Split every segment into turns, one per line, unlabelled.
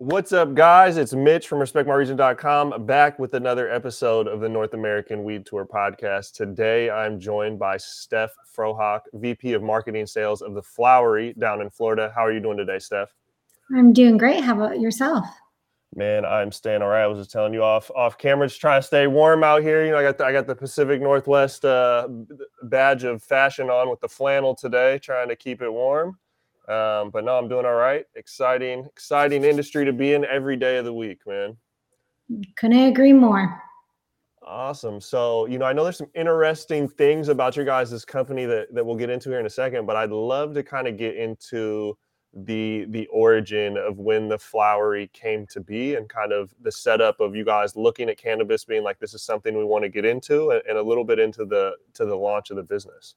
What's up, guys? It's Mitch from RespectMyRegion.com back with another episode of the North American Weed Tour podcast. Today, I'm joined by Steph Frohock, VP of Marketing Sales of the Flowery down in Florida. How are you doing today, Steph?
I'm doing great. How about yourself?
Man, I'm staying all right. I was just telling you off off camera, just trying to stay warm out here. You know, I got the, I got the Pacific Northwest uh, badge of fashion on with the flannel today, trying to keep it warm. Um, but no, I'm doing all right. Exciting, exciting industry to be in every day of the week, man.
Couldn't agree more.
Awesome. So, you know, I know there's some interesting things about your guys' company that, that we'll get into here in a second, but I'd love to kind of get into the the origin of when the flowery came to be and kind of the setup of you guys looking at cannabis being like this is something we want to get into and, and a little bit into the to the launch of the business.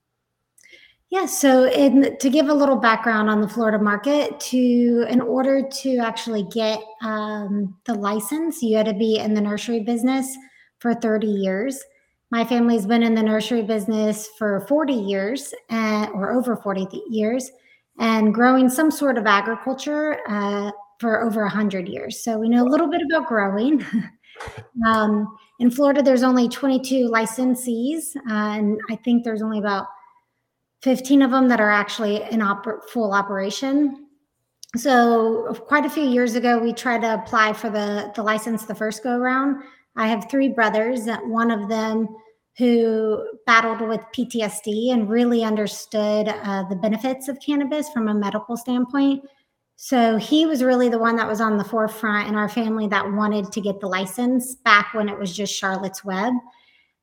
Yeah, so in, to give a little background on the Florida market, to in order to actually get um, the license, you had to be in the nursery business for 30 years. My family's been in the nursery business for 40 years, or over 40 years, and growing some sort of agriculture uh, for over 100 years. So we know a little bit about growing. um, in Florida, there's only 22 licensees, uh, and I think there's only about 15 of them that are actually in oper- full operation. So quite a few years ago, we tried to apply for the, the license the first go around. I have three brothers, one of them who battled with PTSD and really understood uh, the benefits of cannabis from a medical standpoint. So he was really the one that was on the forefront in our family that wanted to get the license back when it was just Charlotte's Web.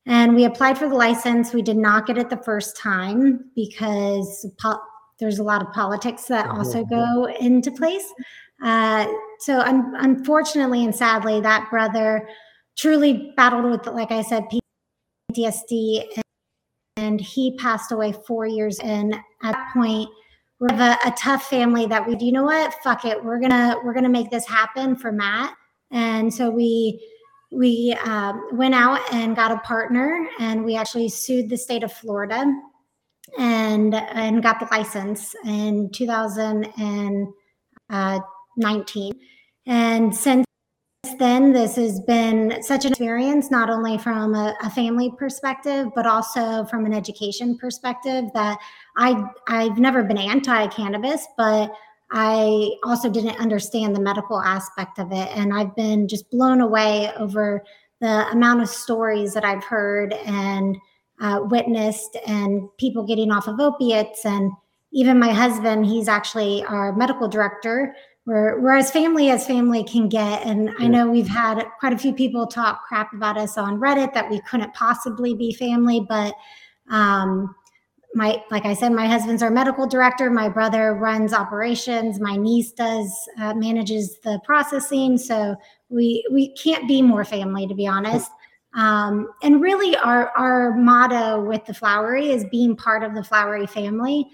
And we applied for the license. We did not get it the first time because po- there's a lot of politics that also go into place. Uh, so, un- unfortunately and sadly, that brother truly battled with, like I said, PTSD, and, and he passed away four years in. At that point, we have a, a tough family that we, do you know what? Fuck it, we're gonna we're gonna make this happen for Matt. And so we we um, went out and got a partner and we actually sued the state of florida and and got the license in 2019 uh, and since then this has been such an experience not only from a, a, family perspective but also from an education perspective that i i've never been anti-cannabis but I also didn't understand the medical aspect of it. And I've been just blown away over the amount of stories that I've heard and uh, witnessed, and people getting off of opiates. And even my husband, he's actually our medical director. We're, we're as family as family can get. And I know we've had quite a few people talk crap about us on Reddit that we couldn't possibly be family, but um, my like i said my husband's our medical director. My brother runs operations. My niece does uh, manages the processing. So we we can't be more family to be honest. Um, and really our our motto with the flowery is being part of the flowery family.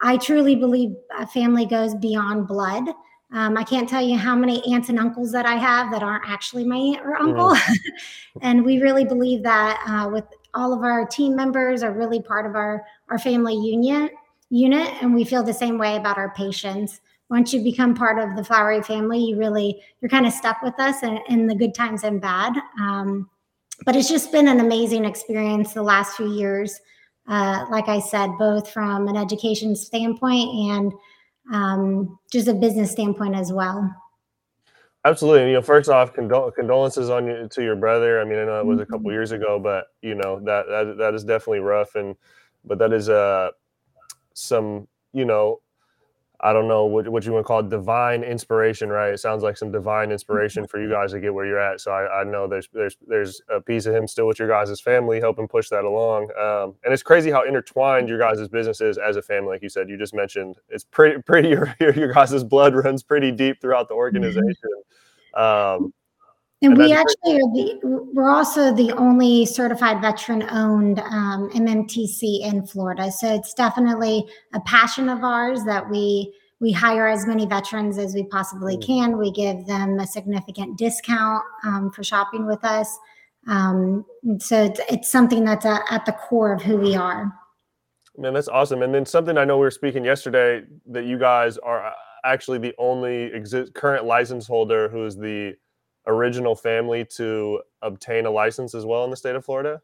I truly believe a family goes beyond blood. Um, I can't tell you how many aunts and uncles that I have that aren't actually my aunt or uncle. Mm. and we really believe that uh, with all of our team members are really part of our our family union unit and we feel the same way about our patients once you become part of the flowery family you really you're kind of stuck with us in, in the good times and bad um, but it's just been an amazing experience the last few years uh, like i said both from an education standpoint and um, just a business standpoint as well
Absolutely. You know, first off, condol- condolences on you to your brother. I mean, I know it was a couple mm-hmm. years ago, but you know that that that is definitely rough. And but that is uh some you know I don't know what, what you want to call it, divine inspiration, right? It sounds like some divine inspiration for you guys to get where you're at. So I, I know there's there's there's a piece of him still with your guys' family, helping push that along. Um, and it's crazy how intertwined your guys' business is as a family. Like you said, you just mentioned, it's pretty pretty your your guys' blood runs pretty deep throughout the mm-hmm. organization. Um,
and, and we actually are the, we're also the only certified veteran owned um, MMTC in Florida. So it's definitely a passion of ours that we we hire as many veterans as we possibly mm. can. We give them a significant discount um, for shopping with us. Um, so it's, it's something that's a, at the core of who we are.
Man, that's awesome. And then something I know we were speaking yesterday that you guys are actually the only exi- current license holder who is the original family to obtain a license as well in the state of Florida?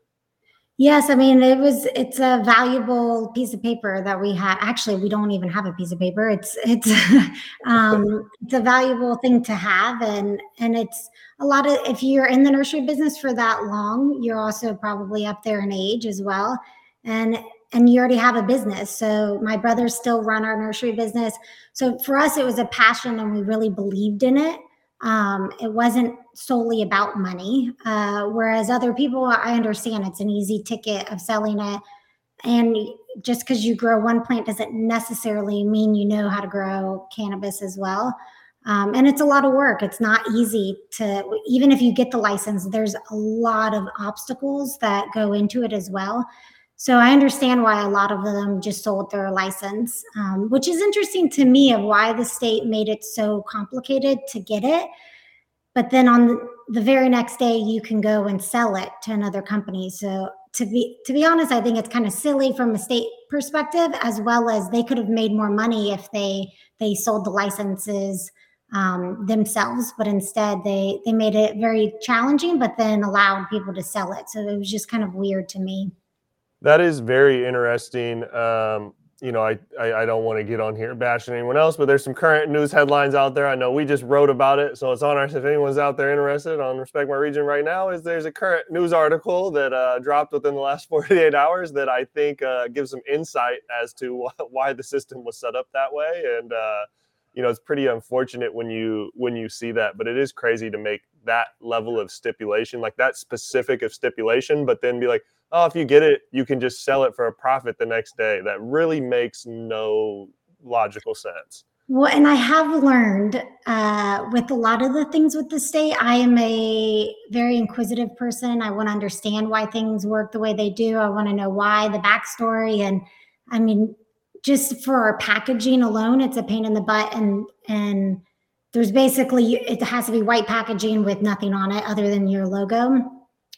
Yes, I mean it was it's a valuable piece of paper that we have. Actually, we don't even have a piece of paper. It's it's um it's a valuable thing to have and and it's a lot of if you're in the nursery business for that long, you're also probably up there in age as well. And and you already have a business. So my brothers still run our nursery business. So for us it was a passion and we really believed in it. Um, it wasn't solely about money. Uh, whereas other people, I understand it's an easy ticket of selling it. And just because you grow one plant doesn't necessarily mean you know how to grow cannabis as well. Um, and it's a lot of work. It's not easy to, even if you get the license, there's a lot of obstacles that go into it as well. So I understand why a lot of them just sold their license, um, which is interesting to me of why the state made it so complicated to get it. But then on the, very next day, you can go and sell it to another company. So to be to be honest, I think it's kind of silly from a state perspective, as well as they could have made more money if they they sold the licenses um, themselves. But instead, they they made it very challenging, but then allowed people to sell it. So it was just kind of weird to me.
That is very interesting. Um, you know, I, I, I don't want to get on here bashing anyone else, but there's some current news headlines out there. I know we just wrote about it, so it's on our. If anyone's out there interested on Respect My Region right now, is there's a current news article that uh, dropped within the last 48 hours that I think uh, gives some insight as to why the system was set up that way, and uh, you know, it's pretty unfortunate when you when you see that, but it is crazy to make that level of stipulation, like that specific of stipulation, but then be like, oh, if you get it, you can just sell it for a profit the next day. That really makes no logical sense.
Well, and I have learned uh, with a lot of the things with the state, I am a very inquisitive person. I want to understand why things work the way they do. I want to know why, the backstory. And I mean, just for our packaging alone, it's a pain in the butt. And, and, there's basically it has to be white packaging with nothing on it other than your logo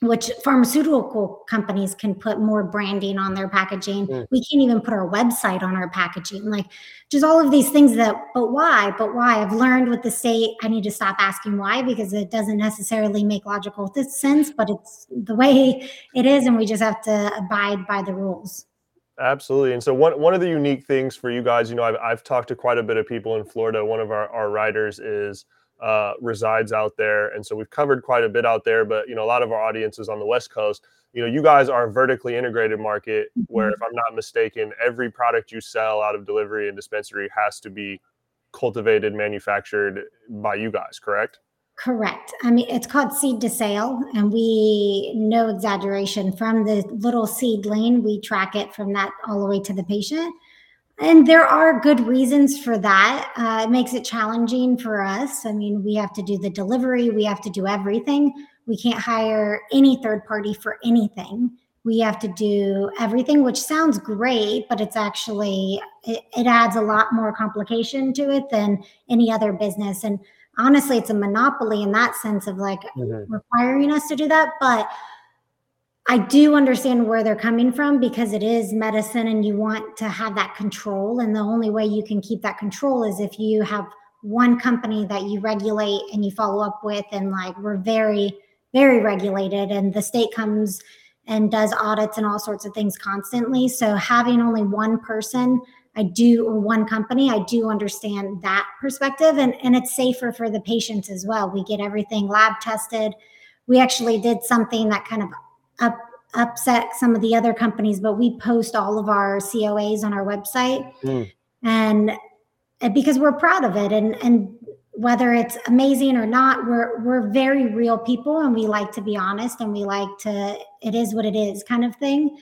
which pharmaceutical companies can put more branding on their packaging. Mm. We can't even put our website on our packaging. Like just all of these things that, but why? But why? I've learned with the state, I need to stop asking why because it doesn't necessarily make logical sense, but it's the way it is. And we just have to abide by the rules.
Absolutely. And so one, one of the unique things for you guys, you know, I've, I've talked to quite a bit of people in Florida. One of our, our writers is uh, resides out there, and so we've covered quite a bit out there. But you know, a lot of our audience is on the West Coast. You know, you guys are a vertically integrated market where, if I'm not mistaken, every product you sell out of delivery and dispensary has to be cultivated, manufactured by you guys, correct?
Correct. I mean, it's called seed to sale, and we, no exaggeration, from the little seedling, we track it from that all the way to the patient. And there are good reasons for that. Uh, it makes it challenging for us. I mean, we have to do the delivery, we have to do everything. We can't hire any third party for anything. We have to do everything, which sounds great, but it's actually, it, it adds a lot more complication to it than any other business. And honestly, it's a monopoly in that sense of like mm-hmm. requiring us to do that. But I do understand where they're coming from because it is medicine and you want to have that control. And the only way you can keep that control is if you have one company that you regulate and you follow up with. And like we're very, very regulated, and the state comes and does audits and all sorts of things constantly. So having only one person, I do, or one company, I do understand that perspective. And, and it's safer for the patients as well. We get everything lab tested. We actually did something that kind of up, upset some of the other companies, but we post all of our COAs on our website, mm. and, and because we're proud of it, and and whether it's amazing or not, we're we're very real people, and we like to be honest, and we like to it is what it is kind of thing.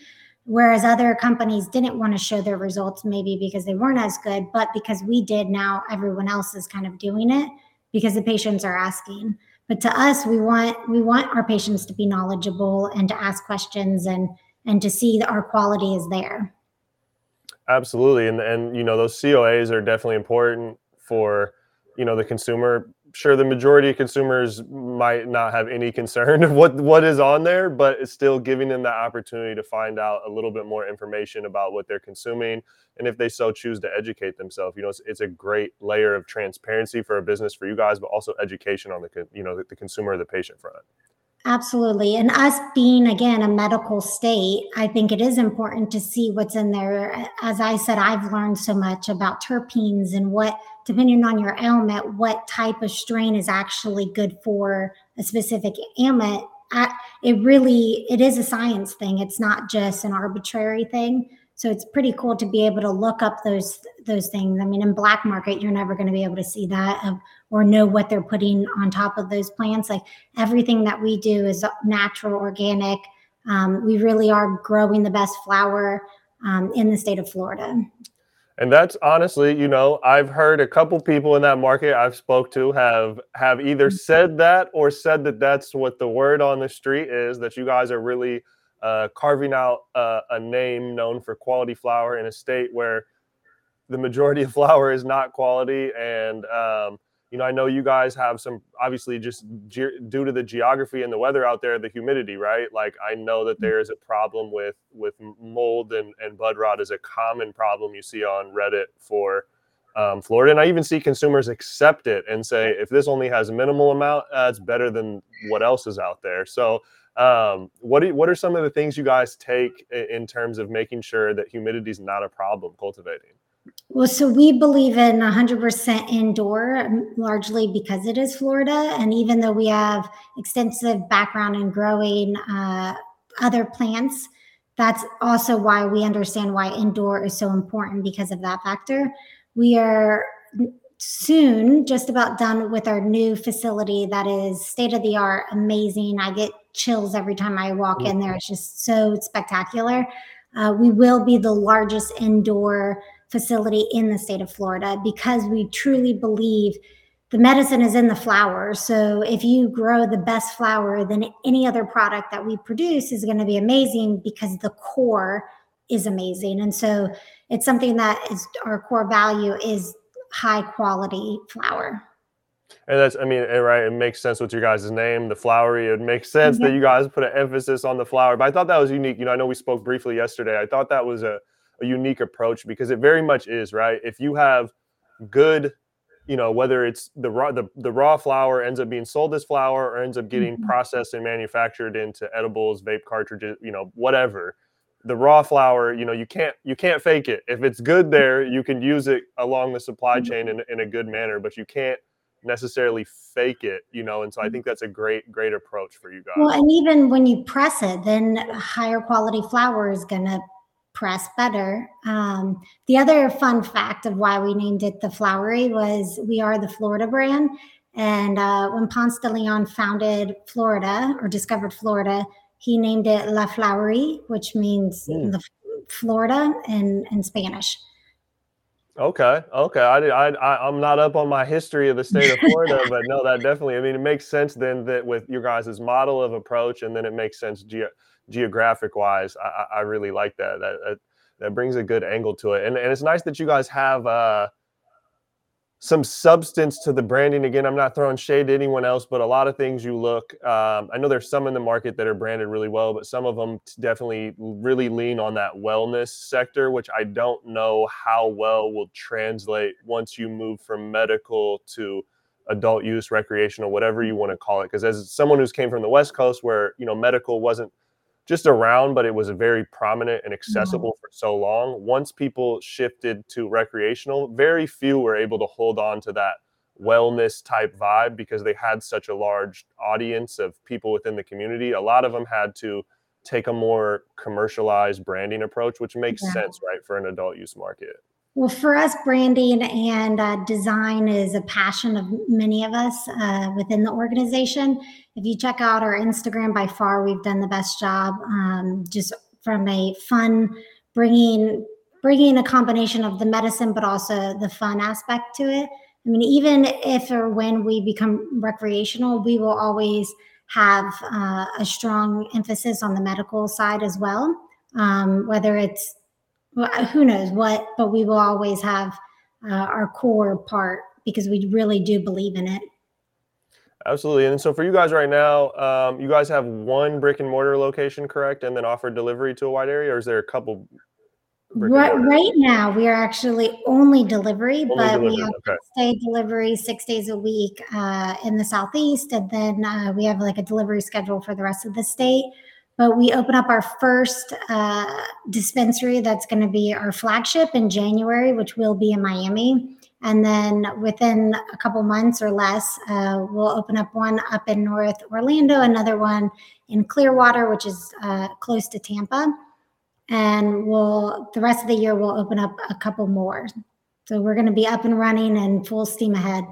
Whereas other companies didn't want to show their results, maybe because they weren't as good, but because we did, now everyone else is kind of doing it because the patients are asking. But to us we want we want our patients to be knowledgeable and to ask questions and and to see that our quality is there.
Absolutely and and you know those coas are definitely important for you know the consumer sure the majority of consumers might not have any concern of what what is on there, but it's still giving them the opportunity to find out a little bit more information about what they're consuming, and if they so choose to educate themselves. You know, it's, it's a great layer of transparency for a business for you guys, but also education on the you know the, the consumer the patient front.
Absolutely. And us being, again, a medical state, I think it is important to see what's in there. As I said, I've learned so much about terpenes and what, depending on your ailment, what type of strain is actually good for a specific ailment. it really, it is a science thing. It's not just an arbitrary thing. So it's pretty cool to be able to look up those those things. I mean, in black market, you're never going to be able to see that uh, or know what they're putting on top of those plants. Like everything that we do is natural, organic. Um, we really are growing the best flower um, in the state of Florida.
And that's honestly, you know, I've heard a couple people in that market I've spoke to have have either mm-hmm. said that or said that that's what the word on the street is that you guys are really uh, carving out uh, a name known for quality flower in a state where the majority of flower is not quality. And, um, you know, I know you guys have some, obviously, just ge- due to the geography and the weather out there, the humidity, right? Like, I know that there is a problem with with mold and, and bud rot is a common problem you see on Reddit for um, Florida. And I even see consumers accept it and say, if this only has a minimal amount, uh, it's better than what else is out there. So um, what do, what are some of the things you guys take in terms of making sure that humidity is not a problem cultivating?
Well, so we believe in 100% indoor, largely because it is Florida. And even though we have extensive background in growing uh, other plants, that's also why we understand why indoor is so important because of that factor. We are soon just about done with our new facility that is state of the art, amazing. I get chills every time I walk in there. It's just so spectacular. Uh, we will be the largest indoor facility in the state of Florida because we truly believe the medicine is in the flower. So if you grow the best flower, then any other product that we produce is going to be amazing because the core is amazing. And so it's something that is our core value is high quality flower.
And that's, I mean, right, it makes sense with your guys' name, the flowery. It makes sense mm-hmm. that you guys put an emphasis on the flower. But I thought that was unique. You know, I know we spoke briefly yesterday. I thought that was a, a unique approach because it very much is, right? If you have good, you know, whether it's the raw the, the raw flower ends up being sold as flower or ends up getting mm-hmm. processed and manufactured into edibles, vape cartridges, you know, whatever. The raw flower, you know, you can't you can't fake it. If it's good there, you can use it along the supply mm-hmm. chain in, in a good manner, but you can't necessarily fake it, you know. And so I mm-hmm. think that's a great, great approach for you guys.
Well, and even when you press it, then higher quality flower is gonna press better. Um, the other fun fact of why we named it the Flowery was we are the Florida brand. And uh, when Ponce de Leon founded Florida or discovered Florida, he named it La Flowery, which means mm. the Florida in, in Spanish.
Okay, okay. I, I, I, am not up on my history of the state of Florida, but no, that definitely. I mean, it makes sense then that with your guys' model of approach, and then it makes sense ge- geographic wise. I, I really like that. that. That that brings a good angle to it, and and it's nice that you guys have. uh some substance to the branding. Again, I'm not throwing shade to anyone else, but a lot of things you look. Um, I know there's some in the market that are branded really well, but some of them definitely really lean on that wellness sector, which I don't know how well will translate once you move from medical to adult use, recreational, whatever you want to call it. Because as someone who's came from the West Coast, where you know medical wasn't just around, but it was very prominent and accessible mm-hmm. for so long. Once people shifted to recreational, very few were able to hold on to that wellness type vibe because they had such a large audience of people within the community. A lot of them had to take a more commercialized branding approach, which makes yeah. sense, right, for an adult use market.
Well, for us, branding and uh, design is a passion of many of us uh, within the organization. If you check out our Instagram, by far we've done the best job. Um, just from a fun, bringing bringing a combination of the medicine, but also the fun aspect to it. I mean, even if or when we become recreational, we will always have uh, a strong emphasis on the medical side as well. Um, whether it's well, who knows what, but we will always have uh, our core part because we really do believe in it.
Absolutely. And so for you guys right now, um, you guys have one brick and mortar location, correct? And then offer delivery to a wide area, or is there a couple?
Right, right now, we are actually only delivery, only but delivery. we have okay. stay delivery six days a week uh, in the southeast, and then uh, we have like a delivery schedule for the rest of the state. But we open up our first uh, dispensary that's going to be our flagship in January, which will be in Miami. And then within a couple months or less, uh, we'll open up one up in North Orlando, another one in Clearwater, which is uh, close to Tampa. And we'll the rest of the year we'll open up a couple more. So we're going to be up and running and full steam ahead.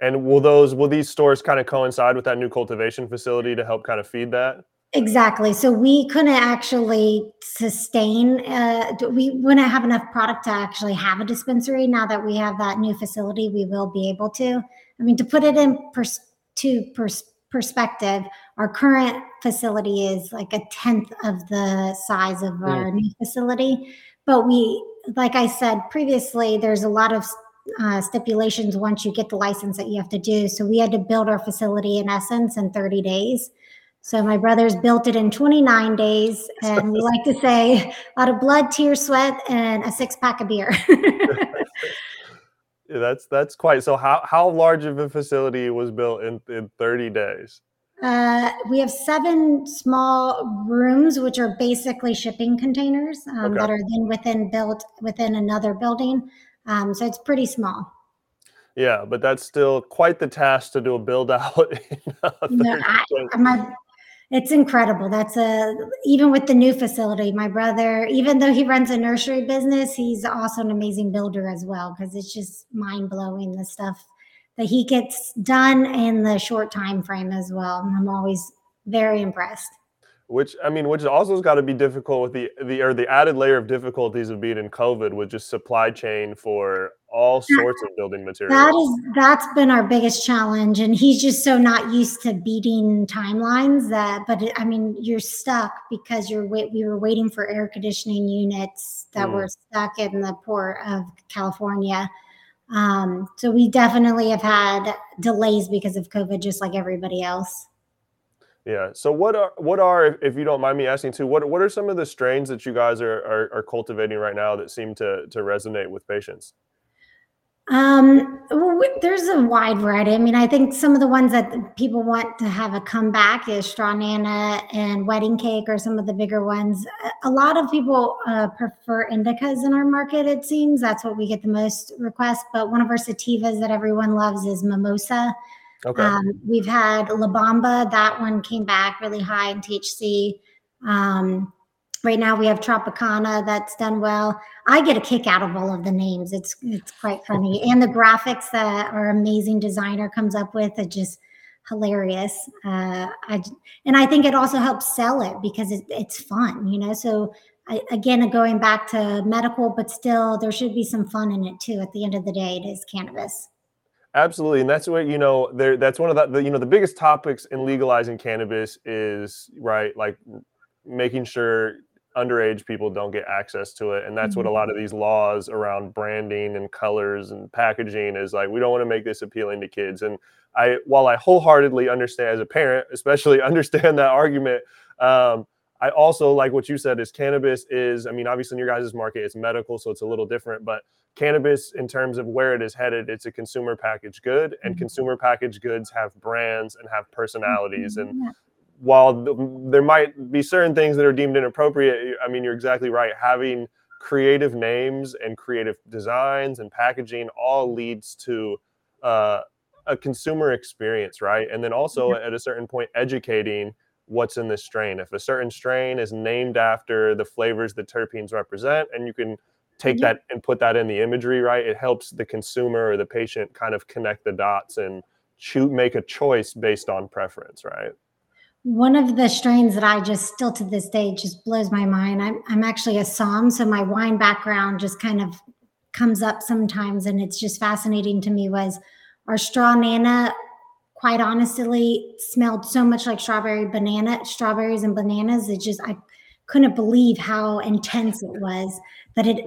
And will those will these stores kind of coincide with that new cultivation facility to help kind of feed that?
Exactly. So we couldn't actually sustain, uh, we wouldn't have enough product to actually have a dispensary. Now that we have that new facility, we will be able to. I mean, to put it in pers- to pers- perspective, our current facility is like a tenth of the size of our new facility. But we, like I said previously, there's a lot of uh, stipulations once you get the license that you have to do. So we had to build our facility in essence in 30 days. So my brothers built it in 29 days, and we like to say a lot of blood, tears, sweat, and a six pack of beer.
yeah, that's that's quite. So how how large of a facility was built in in 30 days?
Uh, we have seven small rooms, which are basically shipping containers um, okay. that are then within built within another building. Um, so it's pretty small.
Yeah, but that's still quite the task to do a build out.
no, I, my it's incredible. That's a even with the new facility, my brother, even though he runs a nursery business, he's also an amazing builder as well because it's just mind blowing the stuff that he gets done in the short time frame as well. I'm always very impressed
which I mean, which also has got to be difficult with the the or the added layer of difficulties of being in COVID with just supply chain for all sorts of building materials.
That is that's been our biggest challenge, and he's just so not used to beating timelines that. But it, I mean, you're stuck because you're wait. We were waiting for air conditioning units that mm. were stuck in the port of California. Um, so we definitely have had delays because of COVID, just like everybody else.
Yeah. So what are what are if you don't mind me asking too, what what are some of the strains that you guys are are, are cultivating right now that seem to to resonate with patients?
Um, well, there's a wide variety. I mean, I think some of the ones that people want to have a comeback is Strawnana and Wedding Cake, or some of the bigger ones. A lot of people uh, prefer indicas in our market. It seems that's what we get the most requests. But one of our sativas that everyone loves is Mimosa. Okay. Um, we've had La Bamba. That one came back really high in THC. Um, right now we have Tropicana that's done well. I get a kick out of all of the names. It's it's quite funny, and the graphics that our amazing designer comes up with are just hilarious. Uh, I and I think it also helps sell it because it, it's fun, you know. So I, again, going back to medical, but still there should be some fun in it too. At the end of the day, it is cannabis.
Absolutely, and that's what you know. There, that's one of the, the, you know the biggest topics in legalizing cannabis is right, like making sure underage people don't get access to it, and that's mm-hmm. what a mm-hmm. lot of these laws around branding and colors and packaging is like. We don't want to make this appealing to kids, and I, while I wholeheartedly understand as a parent, especially understand that argument. Um, I also like what you said is cannabis is, I mean, obviously in your guys' market, it's medical, so it's a little different, but cannabis in terms of where it is headed, it's a consumer packaged good and mm-hmm. consumer packaged goods have brands and have personalities. And mm-hmm. while th- there might be certain things that are deemed inappropriate, I mean, you're exactly right. Having creative names and creative designs and packaging all leads to uh, a consumer experience, right? And then also at a certain point, educating what's in this strain. If a certain strain is named after the flavors the terpenes represent, and you can take yeah. that and put that in the imagery, right? It helps the consumer or the patient kind of connect the dots and make a choice based on preference, right?
One of the strains that I just still to this day just blows my mind. I'm I'm actually a som, so my wine background just kind of comes up sometimes, and it's just fascinating to me. Was our Strawnana quite honestly smelled so much like strawberry banana strawberries and bananas it just i couldn't believe how intense it was that it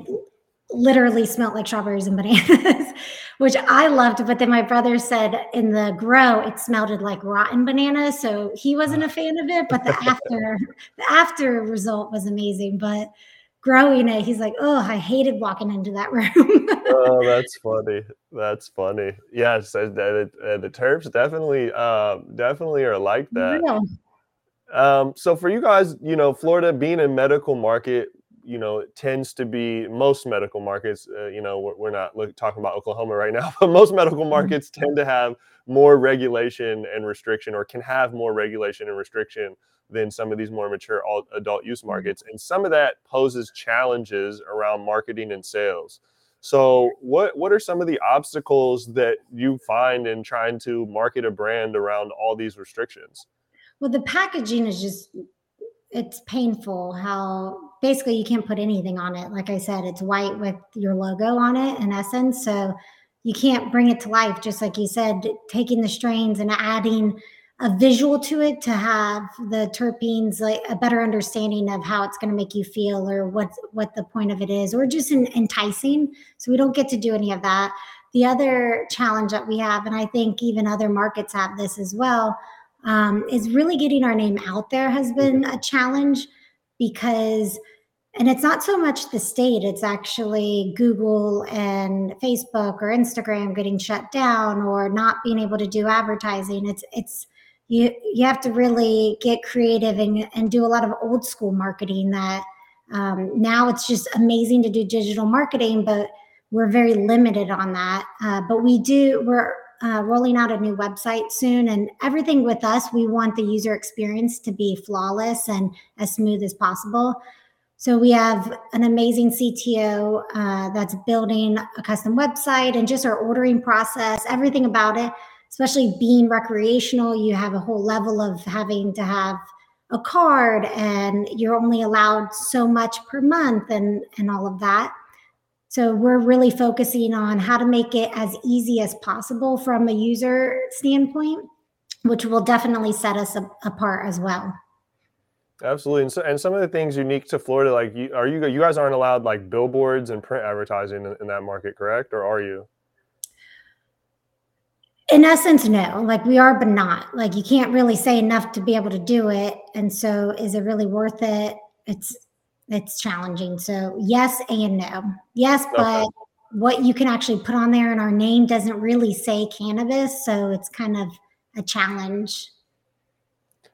literally smelled like strawberries and bananas, which I loved. But then my brother said in the grow it smelled like rotten bananas, so he wasn't a fan of it. But the after the after result was amazing. But growing it, he's like, "Oh, I hated walking into that room."
oh, that's funny. That's funny. Yes, the, the, the terps definitely, um, definitely are like that. Um, so for you guys, you know, Florida being a medical market, you know, it tends to be most medical markets. Uh, you know, we're, we're not look, talking about Oklahoma right now, but most medical mm-hmm. markets tend to have more regulation and restriction, or can have more regulation and restriction than some of these more mature adult use mm-hmm. markets. And some of that poses challenges around marketing and sales. So, what what are some of the obstacles that you find in trying to market a brand around all these restrictions?
Well, the packaging is just it's painful how basically you can't put anything on it. Like I said, it's white with your logo on it in essence. So you can't bring it to life, just like you said, taking the strains and adding a visual to it to have the terpenes like a better understanding of how it's going to make you feel or what what the point of it is or just enticing. So we don't get to do any of that. The other challenge that we have and i think even other markets have this as well um, is really getting our name out there has been a challenge because and it's not so much the state it's actually google and facebook or instagram getting shut down or not being able to do advertising. It's it's you you have to really get creative and, and do a lot of old school marketing that um, now it's just amazing to do digital marketing but we're very limited on that. Uh, but we do we're uh, rolling out a new website soon and everything with us we want the user experience to be flawless and as smooth as possible. So we have an amazing cto uh, that's building a custom website and just our ordering process everything about it especially being recreational, you have a whole level of having to have a card and you're only allowed so much per month and and all of that. So we're really focusing on how to make it as easy as possible from a user standpoint, which will definitely set us a, apart as well.
Absolutely, and, so, and some of the things unique to Florida, like you, are you you guys aren't allowed like billboards and print advertising in, in that market, correct? Or are you?
In essence no. Like we are but not. Like you can't really say enough to be able to do it. And so is it really worth it? It's it's challenging. So yes and no. Yes okay. but what you can actually put on there and our name doesn't really say cannabis. So it's kind of a challenge.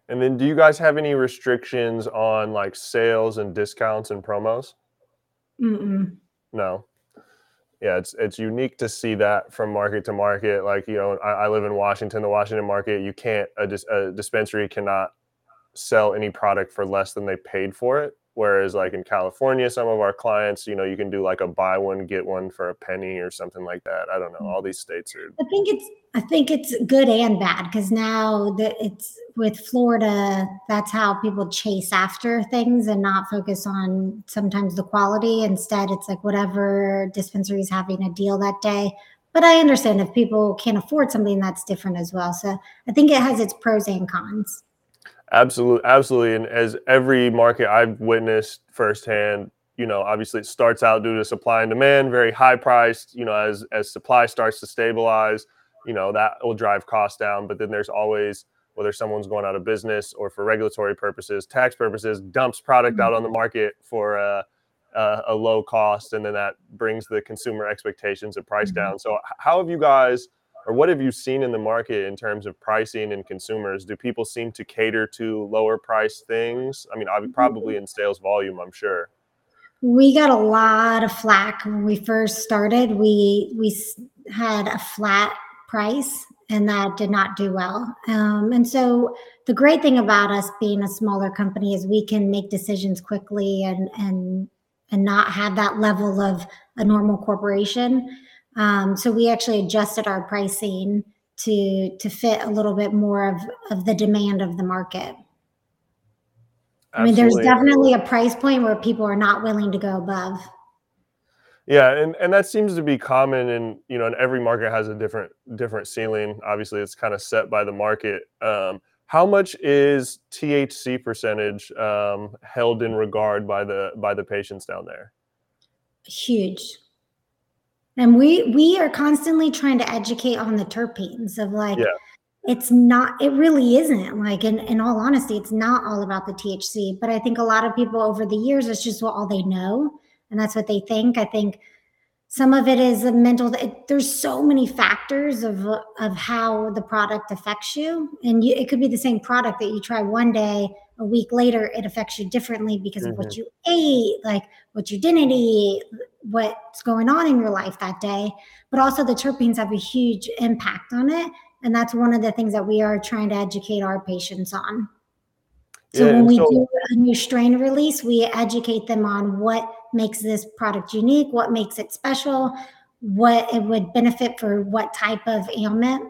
And then do you guys have any restrictions on like sales and discounts and promos?
Mm-mm.
no yeah, it's it's unique to see that from market to market. Like you know, I, I live in Washington. The Washington market, you can't a, dis, a dispensary cannot sell any product for less than they paid for it. Whereas like in California, some of our clients, you know, you can do like a buy one get one for a penny or something like that. I don't know. Hmm. All these states are.
I think it's I think it's good and bad because now that it's with Florida, that's how people chase after things and not focus on sometimes the quality. Instead, it's like whatever dispensary is having a deal that day. But I understand if people can't afford something, that's different as well. So I think it has its pros and cons.
Absolutely, absolutely. And as every market I've witnessed firsthand, you know, obviously it starts out due to supply and demand, very high priced. You know, as as supply starts to stabilize, you know, that will drive costs down. But then there's always whether someone's going out of business or for regulatory purposes, tax purposes, dumps product out on the mm-hmm. market for a, a, a low cost, and then that brings the consumer expectations of price mm-hmm. down. So, how have you guys? or what have you seen in the market in terms of pricing and consumers? Do people seem to cater to lower price things? I mean, probably in sales volume, I'm sure.
We got a lot of flack when we first started. We we had a flat price, and that did not do well. Um, and so, the great thing about us being a smaller company is we can make decisions quickly and and and not have that level of a normal corporation. Um, so we actually adjusted our pricing to to fit a little bit more of, of the demand of the market. Absolutely. I mean, there's definitely a price point where people are not willing to go above.
Yeah, and, and that seems to be common in you know, and every market has a different different ceiling. Obviously, it's kind of set by the market. Um, how much is THC percentage um, held in regard by the by the patients down there?
Huge And we we are constantly trying to educate on the terpenes of like yeah. it's not it really isn't like in, in all honesty, it's not all about the THC. But I think a lot of people over the years it's just what all they know and that's what they think. I think some of it is a mental it, there's so many factors of of how the product affects you and you, it could be the same product that you try one day a week later it affects you differently because mm-hmm. of what mm-hmm. you ate like what you didn't eat what's going on in your life that day but also the terpenes have a huge impact on it and that's one of the things that we are trying to educate our patients on so yeah, when we so- do a new strain release we educate them on what makes this product unique, what makes it special, what it would benefit for what type of ailment.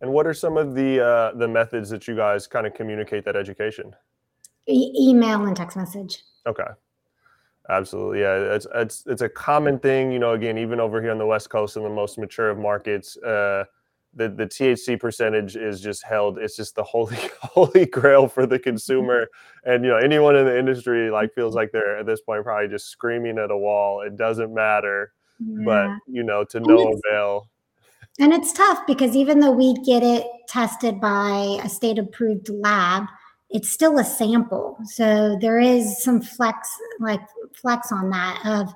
And what are some of the uh, the methods that you guys kind of communicate that education?
E- email and text message.
Okay. Absolutely, yeah. It's it's it's a common thing, you know. Again, even over here on the West Coast, in the most mature of markets, uh, the the THC percentage is just held. It's just the holy holy grail for the consumer, and you know anyone in the industry like feels like they're at this point probably just screaming at a wall. It doesn't matter, yeah. but you know to no avail.
And it's tough because even though we get it tested by a state approved lab, it's still a sample. So there is some flex like flex on that of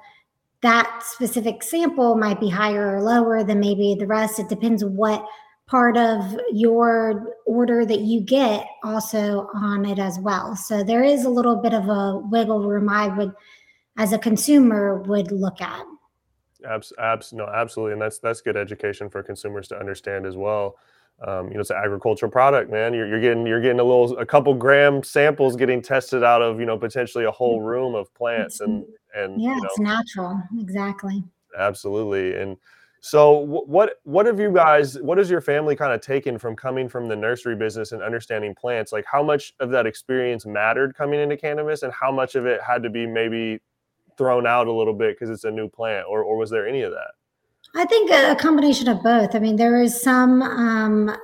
that specific sample might be higher or lower than maybe the rest. It depends what part of your order that you get also on it as well. So there is a little bit of a wiggle room I would as a consumer would look at.
Abs, abs, no, absolutely, and that's that's good education for consumers to understand as well. Um, you know, it's an agricultural product, man. You're, you're getting you're getting a little a couple gram samples getting tested out of you know potentially a whole room of plants and and
yeah,
you know,
it's natural, exactly.
Absolutely, and so what what have you guys what has your family kind of taken from coming from the nursery business and understanding plants? Like how much of that experience mattered coming into cannabis, and how much of it had to be maybe thrown out a little bit because it's a new plant, or or was there any of that?
I think a combination of both. I mean, there is some um,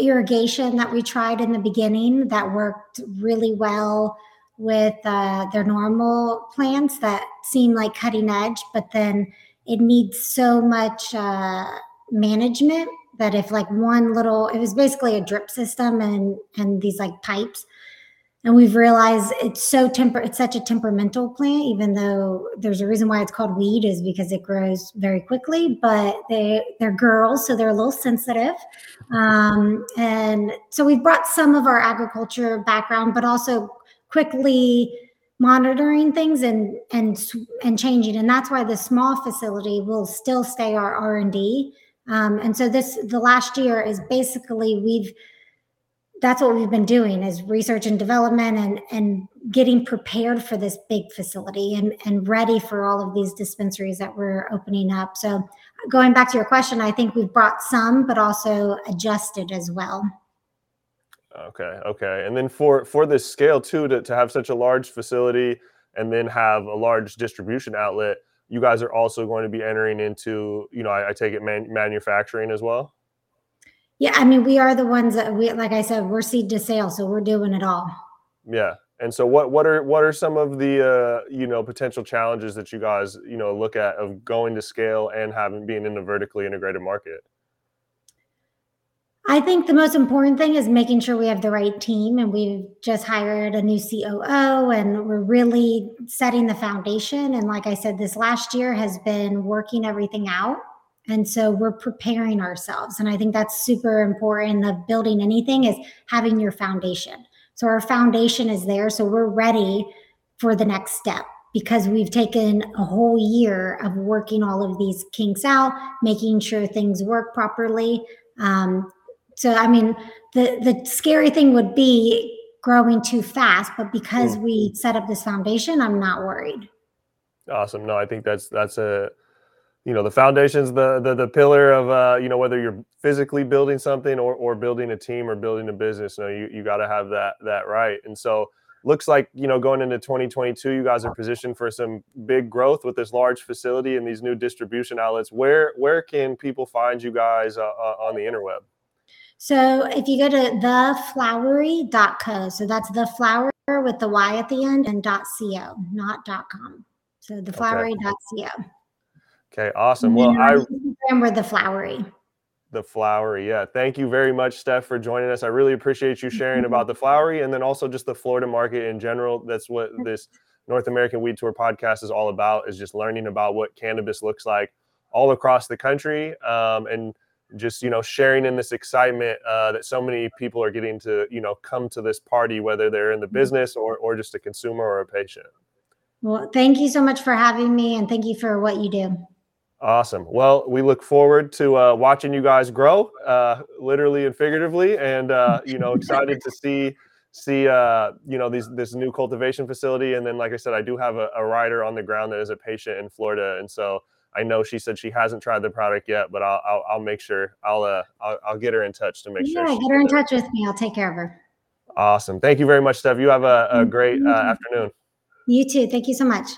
irrigation that we tried in the beginning that worked really well with uh, their normal plants that seem like cutting edge, but then it needs so much uh, management that if like one little, it was basically a drip system and and these like pipes. And we've realized it's so temper it's such a temperamental plant even though there's a reason why it's called weed is because it grows very quickly but they they're girls so they're a little sensitive. Um, and so we've brought some of our agriculture background but also quickly monitoring things and and and changing. And that's why the small facility will still stay our r&d um, and so this the last year is basically we've that's what we've been doing is research and development and and getting prepared for this big facility and and ready for all of these dispensaries that we're opening up. So going back to your question i think we've brought some but also adjusted as well
okay okay and then for for this scale too to, to have such a large facility and then have a large distribution outlet you guys are also going to be entering into you know i, I take it man, manufacturing as well
yeah, I mean, we are the ones that we, like I said, we're seed to sale, so we're doing it all.
Yeah, and so what what are what are some of the uh, you know potential challenges that you guys you know look at of going to scale and having being in a vertically integrated market?
I think the most important thing is making sure we have the right team, and we've just hired a new COO, and we're really setting the foundation. And like I said, this last year has been working everything out and so we're preparing ourselves. And I think that's super important of building anything is having your foundation. So our foundation is there. So we're ready for the next step because we've taken a whole year of working all of these kinks out, making sure things work properly. Um, so, I mean, the, the scary thing would be growing too fast, but because mm. we set up this foundation, I'm not worried.
Awesome. No, I think that's, that's a, you know the foundation's the the, the pillar of uh, you know whether you're physically building something or, or building a team or building a business you know you, you got to have that that right and so looks like you know going into 2022 you guys are positioned for some big growth with this large facility and these new distribution outlets where where can people find you guys uh, uh, on the interweb
so if you go to theflowery.co so that's the flower with the y at the end and .co not .com so theflowery.co okay
Okay, awesome. Well, I
remember the flowery.
The flowery, yeah. Thank you very much, Steph, for joining us. I really appreciate you sharing mm-hmm. about the flowery and then also just the Florida market in general. That's what this North American Weed Tour podcast is all about: is just learning about what cannabis looks like all across the country, um, and just you know sharing in this excitement uh, that so many people are getting to you know come to this party, whether they're in the mm-hmm. business or or just a consumer or a patient.
Well, thank you so much for having me, and thank you for what you do.
Awesome. Well, we look forward to uh, watching you guys grow, uh, literally and figuratively, and uh, you know, excited to see see uh, you know these this new cultivation facility. And then, like I said, I do have a, a rider on the ground that is a patient in Florida, and so I know she said she hasn't tried the product yet, but I'll I'll, I'll make sure I'll, uh, I'll I'll get her in touch to make
yeah,
sure.
Yeah, get her in touch with me. I'll take care of her.
Awesome. Thank you very much, Steph. You have a, a great uh, afternoon.
You too. Thank you so much.